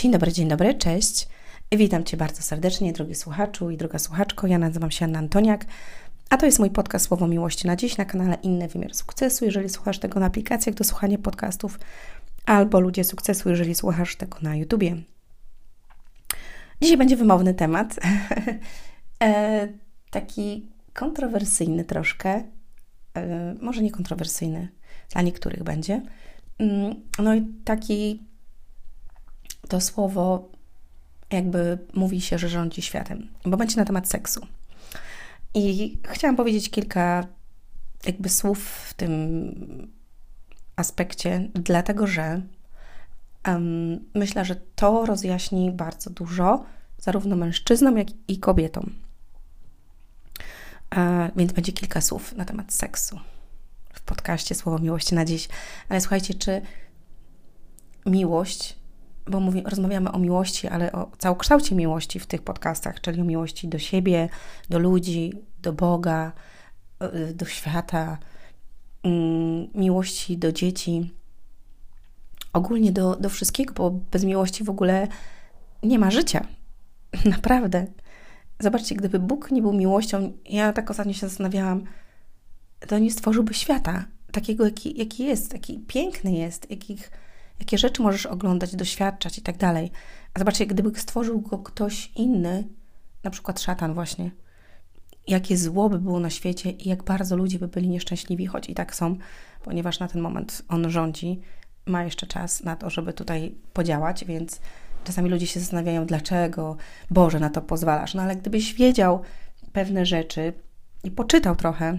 Dzień dobry, dzień dobry, cześć. Witam Cię bardzo serdecznie, drogi słuchaczu i droga słuchaczko. Ja nazywam się Anna Antoniak, a to jest mój podcast Słowo Miłości na dziś na kanale Inny Wymiar Sukcesu. Jeżeli słuchasz tego na aplikacjach do słuchania podcastów, albo Ludzie Sukcesu, jeżeli słuchasz tego na YouTubie. Dzisiaj będzie wymowny temat, e, taki kontrowersyjny troszkę, e, może nie kontrowersyjny, dla niektórych będzie. Mm, no i taki to słowo jakby mówi się, że rządzi światem, bo będzie na temat seksu. I chciałam powiedzieć kilka jakby słów w tym aspekcie, dlatego że um, myślę, że to rozjaśni bardzo dużo zarówno mężczyznom, jak i kobietom. E, więc będzie kilka słów na temat seksu w podcaście Słowo Miłości na dziś. Ale słuchajcie, czy miłość bo mówi, rozmawiamy o miłości, ale o całokształcie miłości w tych podcastach, czyli o miłości do siebie, do ludzi, do Boga, y, do świata, mm, miłości do dzieci, ogólnie do, do wszystkiego, bo bez miłości w ogóle nie ma życia. Naprawdę. Zobaczcie, gdyby Bóg nie był miłością, ja tak ostatnio się zastanawiałam, to nie stworzyłby świata takiego, jaki, jaki jest, jaki piękny jest, jakich jakie rzeczy możesz oglądać, doświadczać i tak dalej. A zobaczcie, gdyby stworzył go ktoś inny, na przykład szatan właśnie, jakie zło by było na świecie i jak bardzo ludzie by byli nieszczęśliwi, choć i tak są, ponieważ na ten moment on rządzi, ma jeszcze czas na to, żeby tutaj podziałać, więc czasami ludzie się zastanawiają, dlaczego Boże na to pozwalasz. No ale gdybyś wiedział pewne rzeczy i poczytał trochę,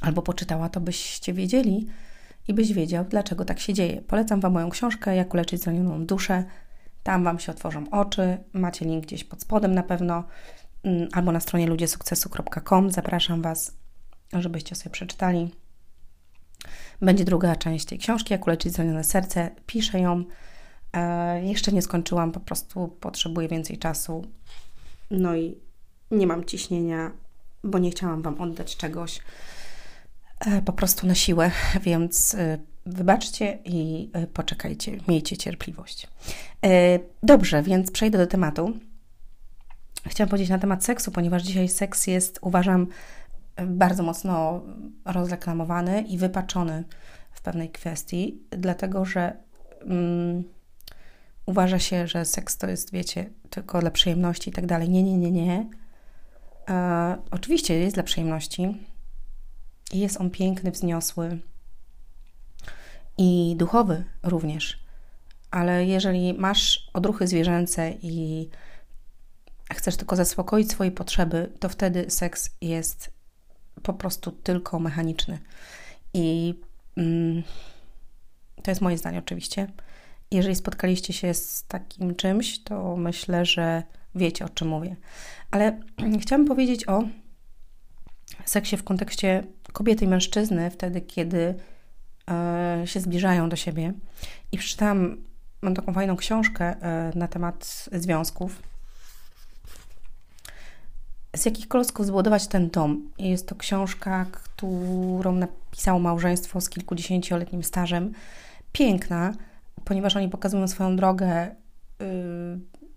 albo poczytała, to byście wiedzieli, i byś wiedział, dlaczego tak się dzieje. Polecam Wam moją książkę Jak uleczyć zranioną duszę. Tam Wam się otworzą oczy. Macie link gdzieś pod spodem na pewno mm, albo na stronie ludziesukcesu.com. Zapraszam Was, żebyście sobie przeczytali. Będzie druga część tej książki, Jak uleczyć zranione serce. Piszę ją. E, jeszcze nie skończyłam, po prostu potrzebuję więcej czasu. No i nie mam ciśnienia, bo nie chciałam Wam oddać czegoś, po prostu na siłę, więc e, wybaczcie i e, poczekajcie, miejcie cierpliwość. Dobrze, więc przejdę do tematu. Chciałam powiedzieć na temat seksu, ponieważ dzisiaj seks jest, uważam, bardzo mocno rozreklamowany i wypaczony w pewnej kwestii, dlatego że um, uważa się, że seks to jest, wiecie, tylko dla przyjemności i tak dalej. Nie, nie, nie, nie. E, oczywiście jest dla przyjemności, jest on piękny, wzniosły i duchowy również. Ale jeżeli masz odruchy zwierzęce i chcesz tylko zaspokoić swoje potrzeby, to wtedy seks jest po prostu tylko mechaniczny. I mm, to jest moje zdanie, oczywiście. Jeżeli spotkaliście się z takim czymś, to myślę, że wiecie o czym mówię. Ale chciałabym powiedzieć o seksie w kontekście kobiety i mężczyzny, wtedy kiedy e, się zbliżają do siebie. I przeczytałam, mam taką fajną książkę e, na temat związków. Z jakich kolosków zbudować ten dom? Jest to książka, którą napisało małżeństwo z kilkudziesięcioletnim stażem. Piękna, ponieważ oni pokazują swoją drogę y,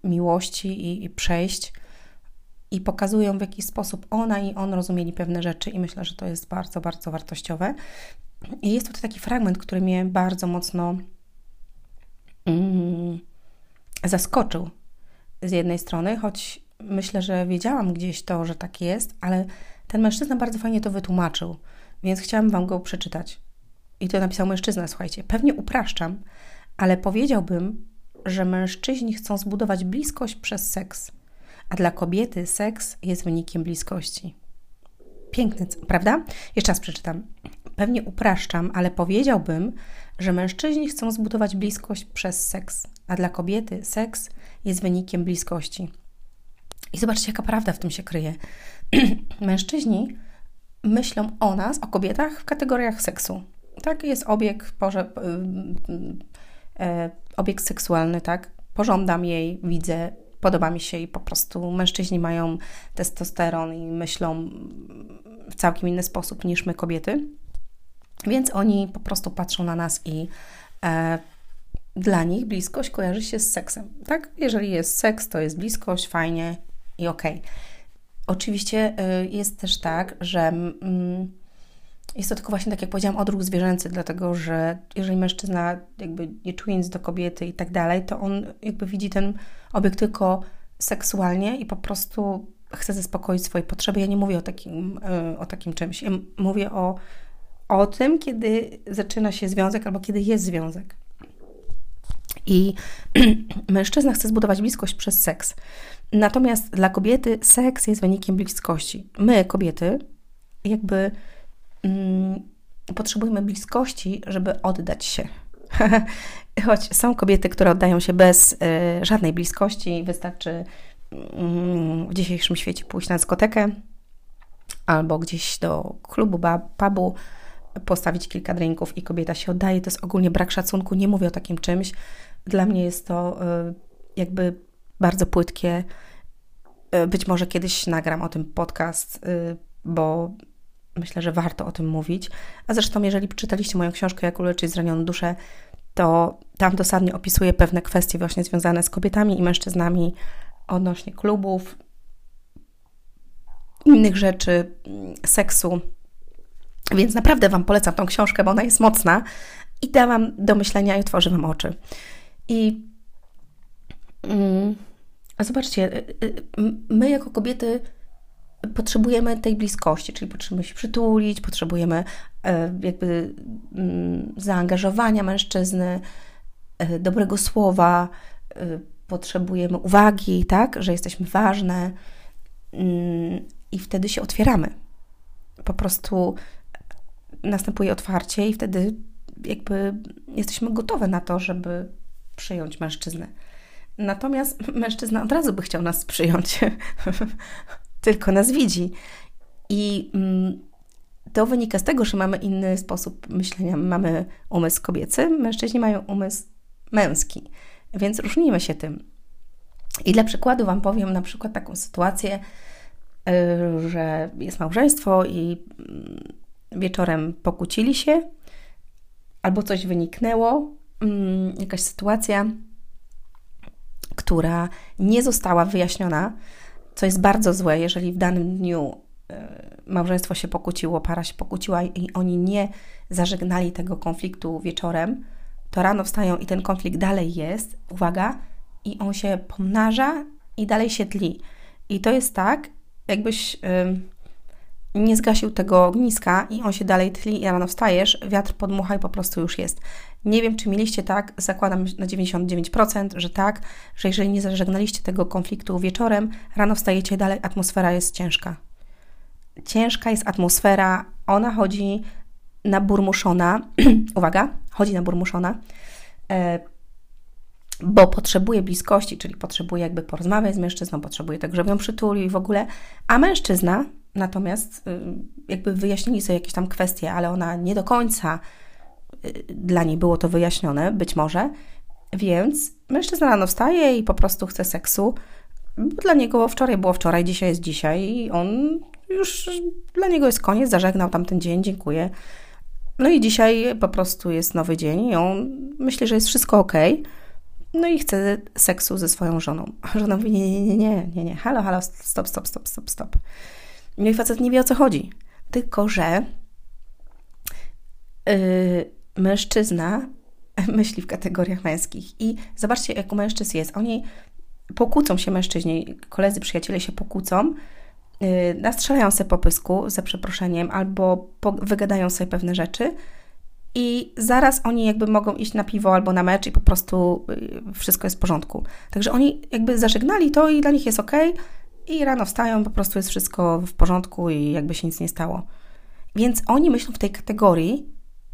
miłości i, i przejść i pokazują, w jaki sposób ona i on rozumieli pewne rzeczy, i myślę, że to jest bardzo, bardzo wartościowe. I jest tutaj taki fragment, który mnie bardzo mocno mm, zaskoczył z jednej strony, choć myślę, że wiedziałam gdzieś to, że tak jest, ale ten mężczyzna bardzo fajnie to wytłumaczył, więc chciałam Wam go przeczytać. I to napisał mężczyzna, słuchajcie. Pewnie upraszczam, ale powiedziałbym, że mężczyźni chcą zbudować bliskość przez seks a dla kobiety seks jest wynikiem bliskości. Piękny, prawda? Jeszcze raz przeczytam. Pewnie upraszczam, ale powiedziałbym, że mężczyźni chcą zbudować bliskość przez seks, a dla kobiety seks jest wynikiem bliskości. I zobaczcie, jaka prawda w tym się kryje. mężczyźni myślą o nas, o kobietach w kategoriach seksu. Tak, jest obieg, porze, e, obieg seksualny, tak? Pożądam jej, widzę, podoba mi się i po prostu mężczyźni mają testosteron i myślą w całkiem inny sposób niż my kobiety. Więc oni po prostu patrzą na nas i e, dla nich bliskość kojarzy się z seksem, tak? Jeżeli jest seks, to jest bliskość, fajnie i okej. Okay. Oczywiście y, jest też tak, że mm, jest to tylko właśnie, tak jak powiedziałam, odruch zwierzęcy, dlatego że jeżeli mężczyzna jakby nie czuje nic do kobiety i tak dalej, to on jakby widzi ten obiekt tylko seksualnie i po prostu chce zaspokoić swoje potrzeby. Ja nie mówię o takim, y, o takim czymś. Ja mówię o, o tym, kiedy zaczyna się związek albo kiedy jest związek. I mężczyzna chce zbudować bliskość przez seks. Natomiast dla kobiety seks jest wynikiem bliskości. My, kobiety, jakby potrzebujemy bliskości, żeby oddać się. Choć są kobiety, które oddają się bez y, żadnej bliskości, wystarczy y, w dzisiejszym świecie pójść na dyskotekę albo gdzieś do klubu, pubu, postawić kilka drinków i kobieta się oddaje. To jest ogólnie brak szacunku. Nie mówię o takim czymś. Dla mnie jest to y, jakby bardzo płytkie. Y, być może kiedyś nagram o tym podcast, bo myślę, że warto o tym mówić. A zresztą, jeżeli przeczytaliście moją książkę Jak uleczyć zranioną duszę, to tam dosadnie opisuję pewne kwestie właśnie związane z kobietami i mężczyznami odnośnie klubów, innych rzeczy, seksu. Więc naprawdę Wam polecam tą książkę, bo ona jest mocna i da Wam do myślenia i otworzy Wam oczy. I mm, zobaczcie, y, y, my jako kobiety potrzebujemy tej bliskości, czyli potrzebujemy się przytulić, potrzebujemy e, jakby mm, zaangażowania mężczyzny, e, dobrego słowa, e, potrzebujemy uwagi, tak, że jesteśmy ważne mm, i wtedy się otwieramy. Po prostu następuje otwarcie i wtedy jakby jesteśmy gotowe na to, żeby przyjąć mężczyznę. Natomiast mężczyzna od razu by chciał nas przyjąć, tylko nas widzi. I mm, to wynika z tego, że mamy inny sposób myślenia. Mamy umysł kobiecy, mężczyźni mają umysł męski, więc różnimy się tym. I dla przykładu Wam powiem na przykład taką sytuację, y, że jest małżeństwo i mm, wieczorem pokłócili się, albo coś wyniknęło, mm, jakaś sytuacja, która nie została wyjaśniona, co jest bardzo złe, jeżeli w danym dniu e, małżeństwo się pokłóciło, para się pokłóciła i oni nie zażegnali tego konfliktu wieczorem, to rano wstają i ten konflikt dalej jest, uwaga, i on się pomnaża i dalej się tli. I to jest tak, jakbyś nie zgasił tego ogniska i on się dalej tli i rano wstajesz, wiatr podmucha i po prostu już jest. Nie wiem, czy mieliście tak, zakładam na 99%, że tak, że jeżeli nie zażegnaliście tego konfliktu wieczorem, rano wstajecie dalej, atmosfera jest ciężka. Ciężka jest atmosfera, ona chodzi na burmuszona, uwaga, chodzi na burmuszona, e, bo potrzebuje bliskości, czyli potrzebuje jakby porozmawiać z mężczyzną, potrzebuje tego, żeby ją przytulił i w ogóle, a mężczyzna natomiast y, jakby wyjaśnili sobie jakieś tam kwestie, ale ona nie do końca y, dla niej było to wyjaśnione, być może, więc mężczyzna rano wstaje i po prostu chce seksu, dla niego wczoraj było wczoraj, dzisiaj jest dzisiaj i on już dla niego jest koniec, zażegnał tamten dzień, dziękuję. No i dzisiaj po prostu jest nowy dzień i on myśli, że jest wszystko ok. No i chce seksu ze swoją żoną. Żona mówi, nie, nie, nie, nie, nie, nie, halo, halo, stop, stop, stop, stop, stop. No i facet nie wie o co chodzi. Tylko, że yy, mężczyzna myśli w kategoriach męskich. I zobaczcie, jak u mężczyzn jest. Oni pokłócą się mężczyźni, koledzy, przyjaciele się pokłócą, yy, nastrzelają sobie po pysku, za przeproszeniem, albo po, wygadają sobie pewne rzeczy i zaraz oni jakby mogą iść na piwo albo na mecz i po prostu yy, wszystko jest w porządku. Także oni jakby zażegnali to i dla nich jest ok, i rano wstają, po prostu jest wszystko w porządku i jakby się nic nie stało. Więc oni myślą w tej kategorii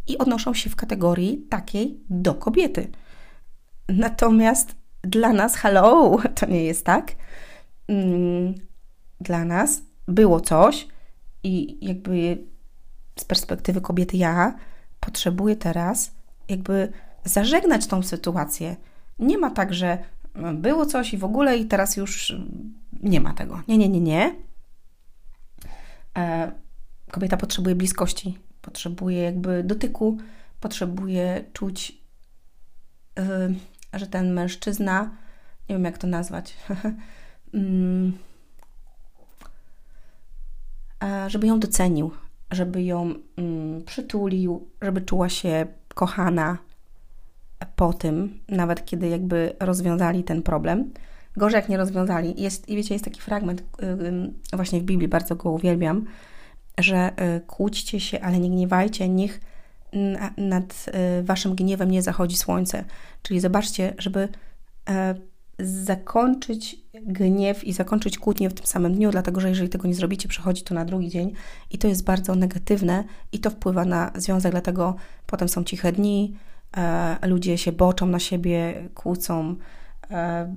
i odnoszą się w kategorii takiej do kobiety. Natomiast dla nas, hello, to nie jest tak. Mm, dla nas było coś i jakby z perspektywy kobiety ja potrzebuję teraz jakby zażegnać tą sytuację. Nie ma tak, że było coś i w ogóle i teraz już nie ma tego. Nie, nie, nie, nie. E, kobieta potrzebuje bliskości, potrzebuje jakby dotyku, potrzebuje czuć że ten mężczyzna, nie wiem jak to nazwać, mm, żeby ją docenił, żeby ją mm, przytulił, żeby czuła się kochana po tym, nawet kiedy jakby rozwiązali ten problem. Gorzej jak nie rozwiązali. Jest, I wiecie, jest taki fragment, właśnie w Biblii, bardzo go uwielbiam, że y, kłóćcie się, ale nie gniewajcie, niech nad y, waszym gniewem nie zachodzi słońce. Czyli zobaczcie, żeby e, zakończyć gniew i zakończyć kłótnię w tym samym dniu, dlatego że jeżeli tego nie zrobicie, przechodzi to na drugi dzień i to jest bardzo negatywne i to wpływa na związek, dlatego potem są ciche dni, e, ludzie się boczą na siebie, kłócą e,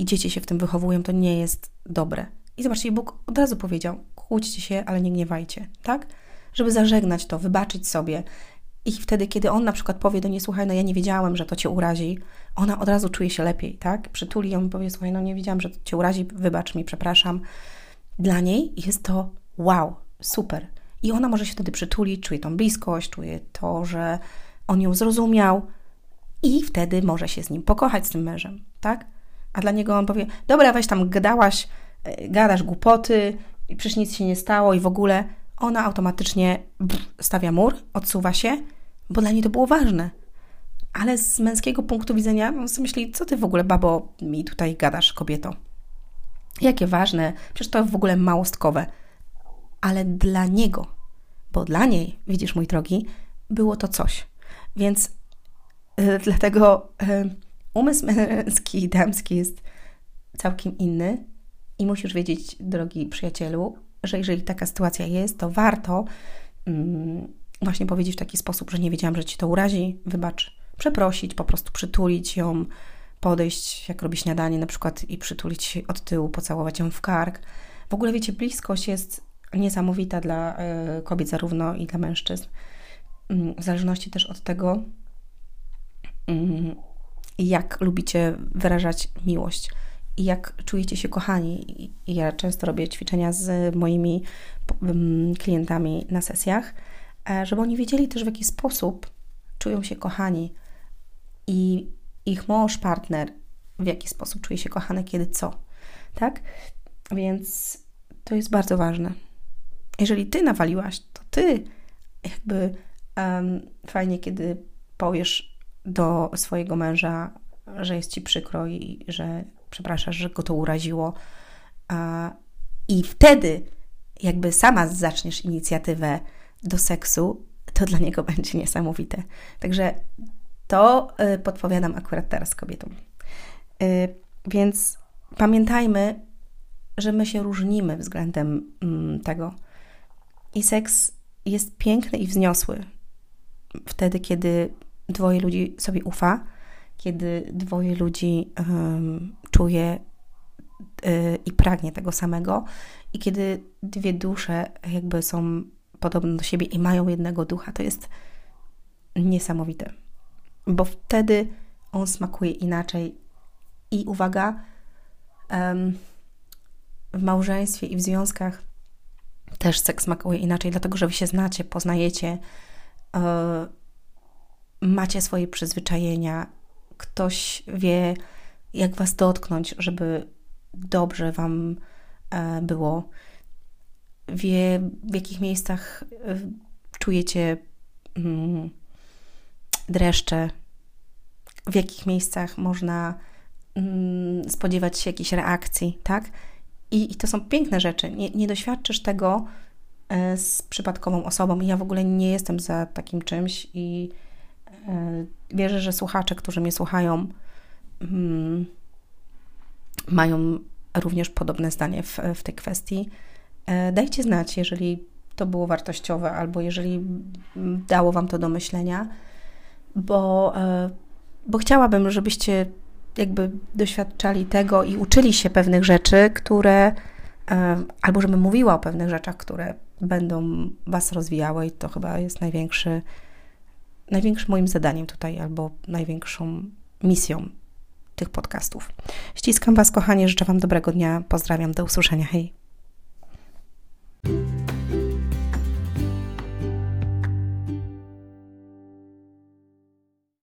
i dzieci się w tym wychowują, to nie jest dobre. I zobaczcie, Bóg od razu powiedział: kłóćcie się, ale nie gniewajcie, tak? Żeby zażegnać to, wybaczyć sobie. I wtedy, kiedy on na przykład powie do niej, słuchaj, no ja nie wiedziałem, że to cię urazi, ona od razu czuje się lepiej, tak? Przytuli ją i powie, słuchaj, no nie wiedziałam, że to cię urazi, wybacz mi, przepraszam. Dla niej jest to wow, super. I ona może się wtedy przytulić, czuje tą bliskość, czuje to, że on ją zrozumiał i wtedy może się z nim pokochać, z tym mężem, tak? A dla niego on powie, dobra, weź tam gadałaś, e, gadasz głupoty i przecież nic się nie stało i w ogóle ona automatycznie stawia mur, odsuwa się, bo dla niej to było ważne. Ale z męskiego punktu widzenia on sobie myśli, co ty w ogóle, babo, mi tutaj gadasz, kobieto? Jakie ważne, przecież to w ogóle małostkowe. Ale dla niego, bo dla niej, widzisz, mój drogi, było to coś. Więc yy, dlatego yy, umysł męski i damski jest całkiem inny i musisz wiedzieć, drogi przyjacielu, że jeżeli taka sytuacja jest, to warto mm, właśnie powiedzieć w taki sposób, że nie wiedziałam, że ci to urazi, wybacz, przeprosić, po prostu przytulić ją, podejść, jak robi śniadanie na przykład i przytulić od tyłu, pocałować ją w kark. W ogóle wiecie, bliskość jest niesamowita dla y, kobiet zarówno i dla mężczyzn. Y, w zależności też od tego, y, jak lubicie wyrażać miłość i jak czujecie się kochani. Ja często robię ćwiczenia z moimi klientami na sesjach, e, żeby oni wiedzieli też, w jaki sposób czują się kochani i ich mąż, partner, w jaki sposób czuje się kochany, kiedy co. Tak? Więc to jest bardzo ważne. Jeżeli ty nawaliłaś, to ty jakby um, fajnie, kiedy powiesz do swojego męża, że jest ci przykro i że przepraszasz, że go to uraziło. I wtedy, jakby sama zaczniesz inicjatywę do seksu, to dla niego będzie niesamowite. Także to y, podpowiadam akurat teraz kobietom. Y, więc pamiętajmy, że my się różnimy względem mm, tego. I seks jest piękny i wzniosły wtedy, kiedy dwoje ludzi sobie ufa, kiedy dwoje ludzi um, czuje y, i pragnie tego samego, i kiedy dwie dusze jakby są podobne do siebie i mają jednego ducha, to jest niesamowite, bo wtedy on smakuje inaczej. I uwaga, um, w małżeństwie i w związkach też seks smakuje inaczej, dlatego że wy się znacie, poznajecie, yy, macie swoje przyzwyczajenia, ktoś wie, jak was dotknąć, żeby dobrze wam e, było. Wie, w jakich miejscach e, czujecie mm, dreszcze, w jakich miejscach można mm, spodziewać się jakiejś reakcji, tak? I, I, to są piękne rzeczy. Nie, nie doświadczysz tego e, z przypadkową osobą. Ja w ogóle nie jestem za takim czymś i wierzę, że słuchacze, którzy mnie słuchają, hmm, mają również podobne zdanie w, w tej kwestii. E, dajcie znać, jeżeli to było wartościowe, albo jeżeli dało Wam to do myślenia, bo, e, bo chciałabym, żebyście jakby doświadczali tego i uczyli się pewnych rzeczy, które, e, albo żebym mówiła o pewnych rzeczach, które będą Was rozwijały, i to chyba jest największy największym moim zadaniem tutaj, albo największą misją tych podcastów. Ściskam Was, kochanie, życzę Wam dobrego dnia. Pozdrawiam, do usłyszenia. Hej.